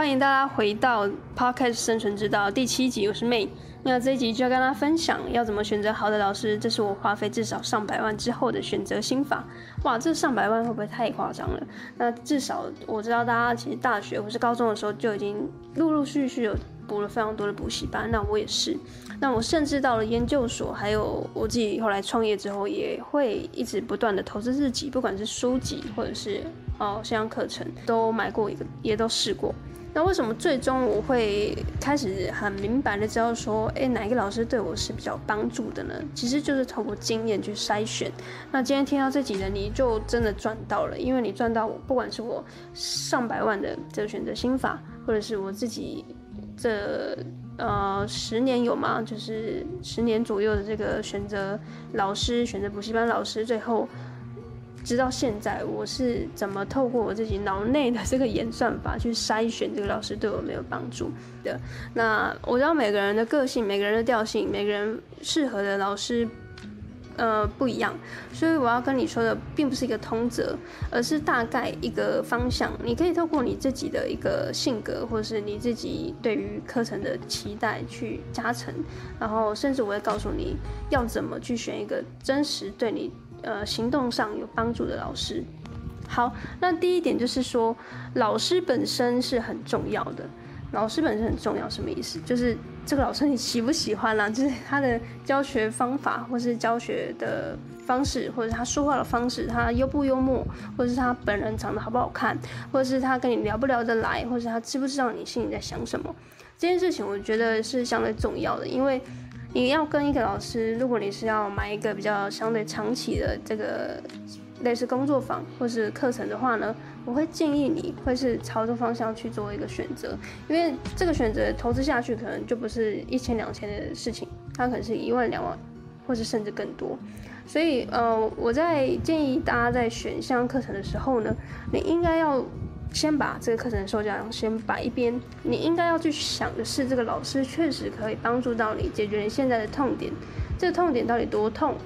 欢迎大家回到 Podcast 生存之道第七集，我是 May。那这一集就要跟大家分享要怎么选择好的老师，这是我花费至少上百万之后的选择心法。哇，这上百万会不会太夸张了？那至少我知道大家其实大学或是高中的时候就已经陆陆续续有补了非常多的补习班，那我也是。那我甚至到了研究所，还有我自己后来创业之后，也会一直不断的投资自己，不管是书籍或者是哦线上课程，都买过一个，也都试过。那为什么最终我会开始很明白的知道说，哎，哪一个老师对我是比较帮助的呢？其实就是透过经验去筛选。那今天听到这几人你就真的赚到了，因为你赚到我，不管是我上百万的这个选择心法，或者是我自己这呃十年有吗？就是十年左右的这个选择老师、选择补习班老师，最后。直到现在，我是怎么透过我自己脑内的这个演算法去筛选这个老师对我没有帮助的？那我知道每个人的个性、每个人的调性、每个人适合的老师，呃，不一样。所以我要跟你说的，并不是一个通则，而是大概一个方向。你可以透过你自己的一个性格，或是你自己对于课程的期待去加成，然后甚至我会告诉你要怎么去选一个真实对你。呃，行动上有帮助的老师。好，那第一点就是说，老师本身是很重要的。老师本身很重要，什么意思？就是这个老师你喜不喜欢啦、就是他的教学方法，或是教学的方式，或者他说话的方式，他幽不幽默，或者是他本人长得好不好看，或者是他跟你聊不聊得来，或者是他知不知道你心里在想什么？这件事情我觉得是相对重要的，因为。你要跟一个老师，如果你是要买一个比较相对长期的这个类似工作坊或是课程的话呢，我会建议你会是朝这方向去做一个选择，因为这个选择投资下去可能就不是一千两千的事情，它可能是一万两万，或是甚至更多。所以呃，我在建议大家在选相关课程的时候呢，你应该要。先把这个课程的售价先摆一边，你应该要去想的是，这个老师确实可以帮助到你解决你现在的痛点。这个痛点到底多痛？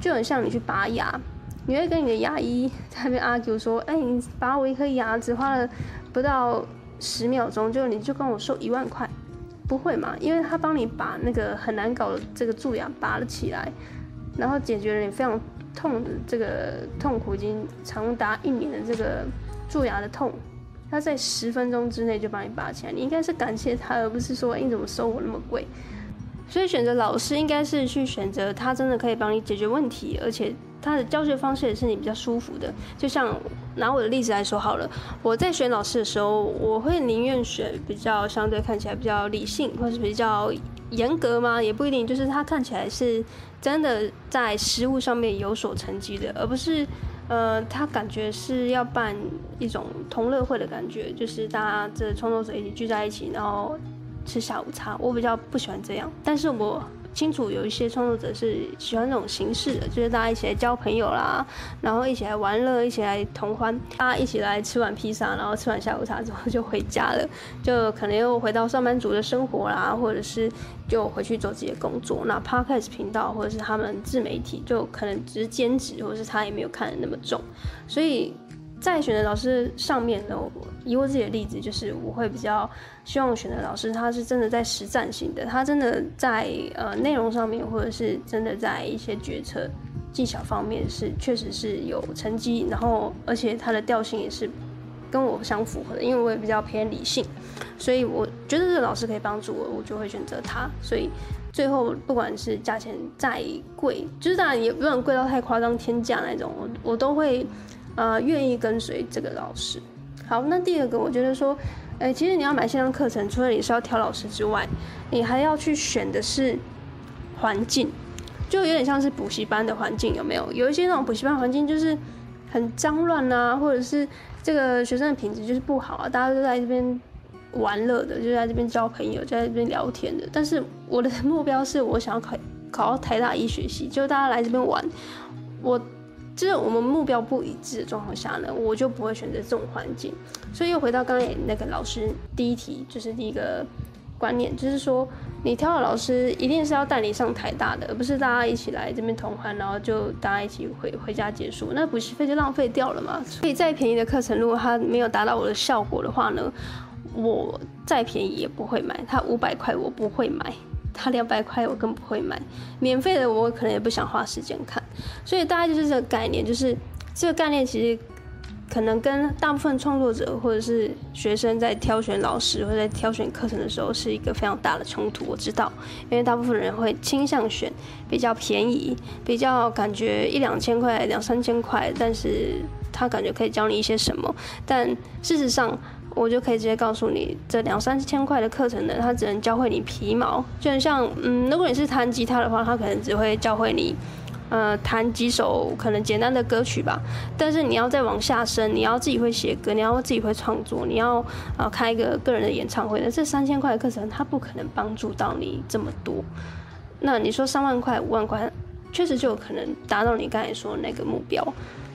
就很像你去拔牙，你会跟你的牙医在那边 argue 说：“哎，你拔我一颗牙只花了不到十秒钟，就你就跟我收一万块，不会嘛？因为他帮你把那个很难搞的这个蛀牙拔了起来，然后解决了你非常痛的这个痛苦，已经长达一年的这个。”蛀牙的痛，他在十分钟之内就帮你拔起来，你应该是感谢他，而不是说，你怎么收我那么贵？所以选择老师应该是去选择他真的可以帮你解决问题，而且他的教学方式也是你比较舒服的。就像拿我的例子来说好了，我在选老师的时候，我会宁愿选比较相对看起来比较理性，或是比较严格吗？也不一定，就是他看起来是真的在实务上面有所成绩的，而不是。呃，他感觉是要办一种同乐会的感觉，就是大家这创作者一起聚在一起，然后吃下午茶。我比较不喜欢这样，但是我。清楚有一些创作者是喜欢这种形式的，就是大家一起来交朋友啦，然后一起来玩乐，一起来同欢，大家一起来吃完披萨，然后吃完下午茶之后就回家了，就可能又回到上班族的生活啦，或者是就回去做自己的工作。那 Podcast 频道或者是他们自媒体，就可能只是兼职，或者是他也没有看得那么重，所以。在选择老师上面呢，以我自己的例子，就是我会比较希望选择老师，他是真的在实战型的，他真的在呃内容上面，或者是真的在一些决策技巧方面是确实是有成绩，然后而且他的调性也是跟我相符合的，因为我也比较偏理性，所以我觉得这个老师可以帮助我，我就会选择他。所以最后不管是价钱再贵，就是当然也不能贵到太夸张天价那种，我我都会。呃，愿意跟随这个老师。好，那第二个，我觉得说，哎、其实你要买线上课程，除了你是要挑老师之外，你还要去选的是环境，就有点像是补习班的环境，有没有？有一些那种补习班环境就是很脏乱啊，或者是这个学生的品质就是不好啊，大家都在这边玩乐的，就在这边交朋友，在这边聊天的。但是我的目标是我想要考考到台大医学系，就大家来这边玩，我。就是我们目标不一致的状况下呢，我就不会选择这种环境。所以又回到刚才那个老师第一题，就是第一个观念，就是说你挑的老师一定是要带你上台大的，而不是大家一起来这边同欢，然后就大家一起回回家结束，那补习费就浪费掉了嘛。所以再便宜的课程，如果它没有达到我的效果的话呢，我再便宜也不会买，它五百块我不会买，他两百块我更不会买，免费的我可能也不想花时间看，所以大概就是这个概念，就是这个概念其实。可能跟大部分创作者或者是学生在挑选老师或者在挑选课程的时候是一个非常大的冲突。我知道，因为大部分人会倾向选比较便宜、比较感觉一两千块、两三千块，但是他感觉可以教你一些什么。但事实上，我就可以直接告诉你，这两三千块的课程呢，他只能教会你皮毛。就像，嗯，如果你是弹吉他的话，他可能只会教会你。呃，弹几首可能简单的歌曲吧，但是你要再往下深，你要自己会写歌，你要自己会创作，你要啊开一个个人的演唱会，那这三千块的课程，它不可能帮助到你这么多。那你说三万块、五万块，确实就有可能达到你刚才说的那个目标。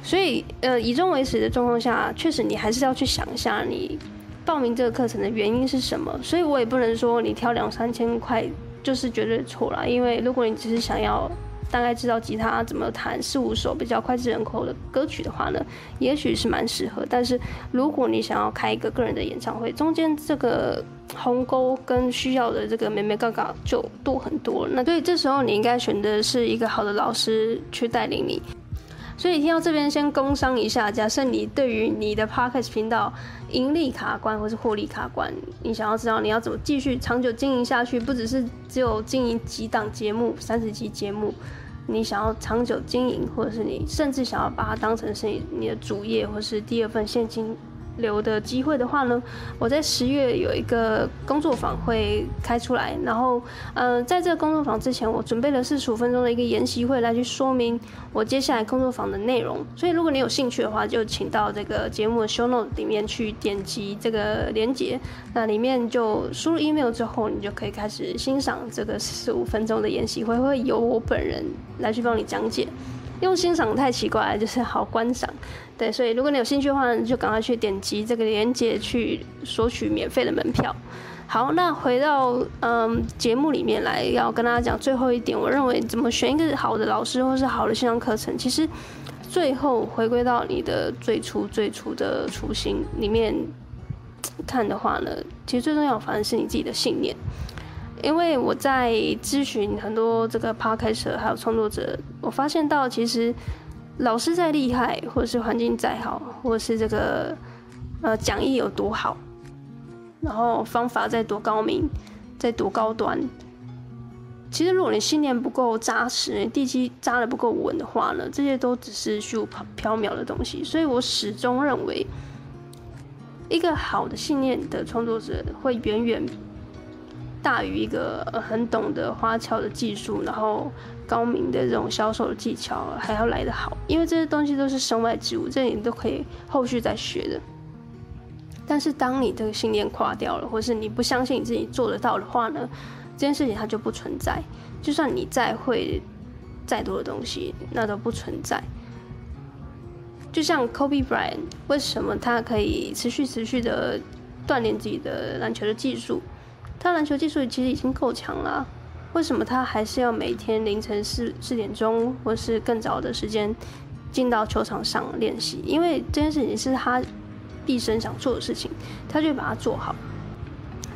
所以，呃，以终为始的状况下，确实你还是要去想一下，你报名这个课程的原因是什么。所以我也不能说你挑两三千块就是绝对错了，因为如果你只是想要。大概知道吉他怎么弹四五首比较脍炙人口的歌曲的话呢，也许是蛮适合。但是如果你想要开一个个人的演唱会，中间这个鸿沟跟需要的这个美眉杠杠就多很多。那所以这时候你应该选的是一个好的老师去带领你。所以听到这边先工商一下，假设你对于你的 Podcast 频道盈利卡关或是获利卡关，你想要知道你要怎么继续长久经营下去，不只是只有经营几档节目、三十集节目，你想要长久经营，或者是你甚至想要把它当成是你的主业或是第二份现金。留的机会的话呢，我在十月有一个工作坊会开出来，然后，呃，在这个工作坊之前，我准备了四十五分钟的一个研习会来去说明我接下来工作坊的内容。所以，如果你有兴趣的话，就请到这个节目的 show note 里面去点击这个连接，那里面就输入 email 之后，你就可以开始欣赏这个四十五分钟的研习会，会由我本人来去帮你讲解。用欣赏太奇怪，就是好观赏。对，所以如果你有兴趣的话，就赶快去点击这个链接去索取免费的门票。好，那回到嗯节目里面来，要跟大家讲最后一点，我认为怎么选一个好的老师或是好的线上课程，其实最后回归到你的最初最初的初心里面看的话呢，其实最重要反而是你自己的信念。因为我在咨询很多这个 Podcaster 还有创作者，我发现到其实老师再厉害，或者是环境再好，或者是这个呃讲义有多好，然后方法再多高明，再多高端，其实如果你信念不够扎实，你地基扎得不够稳的话呢，这些都只是虚无缥缈的东西。所以我始终认为，一个好的信念的创作者会远远。大于一个很懂得花俏的技术，然后高明的这种销售的技巧还要来得好，因为这些东西都是身外之物，这你都可以后续再学的。但是当你这个信念垮掉了，或是你不相信你自己做得到的话呢，这件事情它就不存在。就算你再会再多的东西，那都不存在。就像 Kobe Bryant，为什么他可以持续持续的锻炼自己的篮球的技术？他篮球技术其实已经够强了，为什么他还是要每天凌晨四四点钟或是更早的时间进到球场上练习？因为这件事情是他毕生想做的事情，他就把它做好。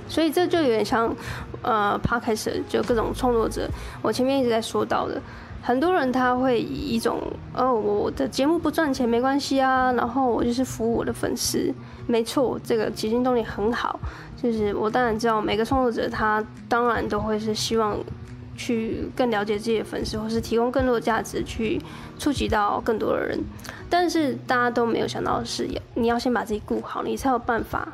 所以这就有点像呃帕凯什就各种创作者，我前面一直在说到的，很多人他会以一种哦，我的节目不赚钱没关系啊，然后我就是服务我的粉丝，没错，这个起心动念很好。就是我当然知道，每个创作者他当然都会是希望去更了解自己的粉丝，或是提供更多的价值去触及到更多的人。但是大家都没有想到的是，你要先把自己顾好，你才有办法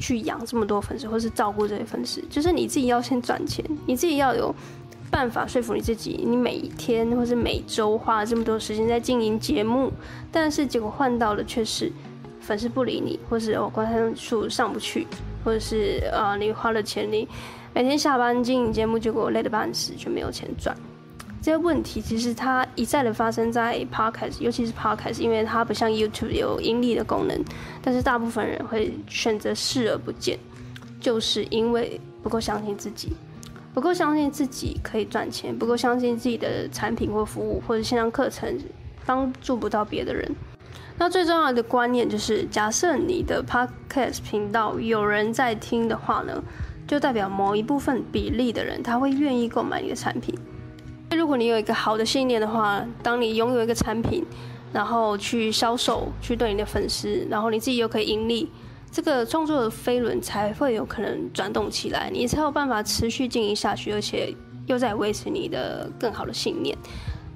去养这么多粉丝，或是照顾这些粉丝。就是你自己要先赚钱，你自己要有办法说服你自己，你每天或是每周花了这么多时间在经营节目，但是结果换到的却是粉丝不理你，或是哦观看数上不去。或者是、呃，你花了钱，你每天下班经营节目，结果累得半死，却没有钱赚。这些问题其实它一再的发生在 Podcast，尤其是 Podcast，因为它不像 YouTube 有盈利的功能，但是大部分人会选择视而不见，就是因为不够相信自己，不够相信自己可以赚钱，不够相信自己的产品或服务或者线上课程帮助不到别的人。那最重要的观念就是，假设你的 podcast 频道有人在听的话呢，就代表某一部分比例的人他会愿意购买你的产品。如果你有一个好的信念的话，当你拥有一个产品，然后去销售，去对你的粉丝，然后你自己又可以盈利，这个创作的飞轮才会有可能转动起来，你才有办法持续经营下去，而且又在维持你的更好的信念，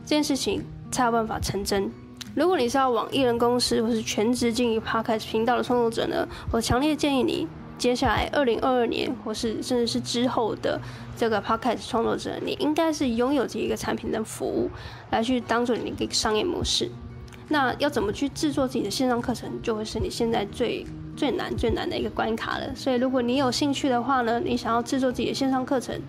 这件事情才有办法成真。如果你是要往艺人公司或是全职经营 Podcast 频道的创作者呢，我强烈建议你。接下来，二零二二年，或是甚至是之后的这个 podcast 创作者，你应该是拥有这一个产品的服务，来去当做你的一个商业模式。那要怎么去制作自己的线上课程，就会是你现在最最难最难的一个关卡了。所以，如果你有兴趣的话呢，你想要制作自己的线上课程，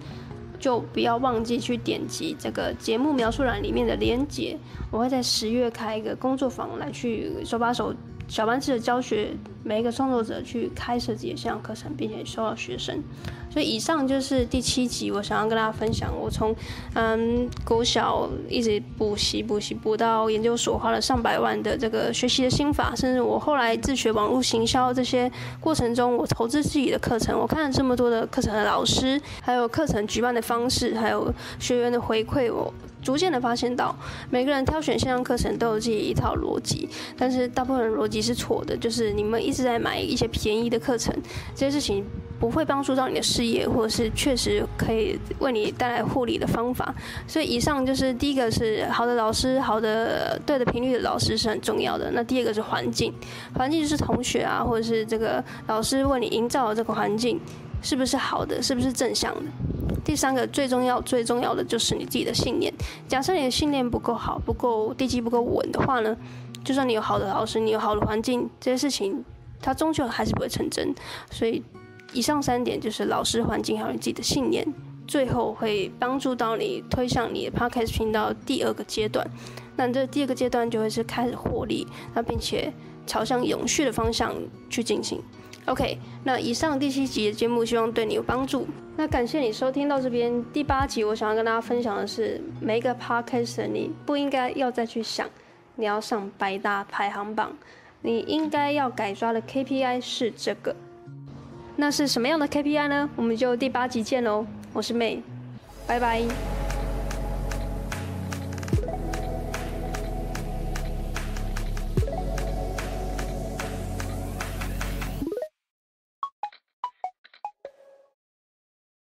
就不要忘记去点击这个节目描述栏里面的链接。我会在十月开一个工作坊，来去手把手。小班制的教学，每一个创作者去开设自己的线上课程，并且收到学生。所以以上就是第七集，我想要跟大家分享，我从嗯国小一直补习补习补到研究所，花了上百万的这个学习的心法，甚至我后来自学网络行销这些过程中，我投资自己的课程，我看了这么多的课程的老师，还有课程举办的方式，还有学员的回馈，我。逐渐的发现到，每个人挑选线上课程都有自己一套逻辑，但是大部分逻辑是错的，就是你们一直在买一些便宜的课程，这些事情不会帮助到你的事业，或者是确实可以为你带来获利的方法。所以以上就是第一个是好的老师，好的对的频率的老师是很重要的。那第二个是环境，环境就是同学啊，或者是这个老师为你营造的这个环境是不是好的，是不是正向的。第三个最重要、最重要的就是你自己的信念。假设你的信念不够好、不够地基不够稳的话呢，就算你有好的老师、你有好的环境，这些事情它终究还是不会成真。所以，以上三点就是老师、环境还有你自己的信念，最后会帮助到你推向你的 Podcast 频道第二个阶段。那这第二个阶段就会是开始获利，那并且朝向永续的方向去进行。OK，那以上第七集的节目希望对你有帮助。那感谢你收听到这边第八集，我想要跟大家分享的是，每一个 Podcast 你不应该要再去想你要上百大排行榜，你应该要改抓的 KPI 是这个。那是什么样的 KPI 呢？我们就第八集见喽，我是 May，拜拜。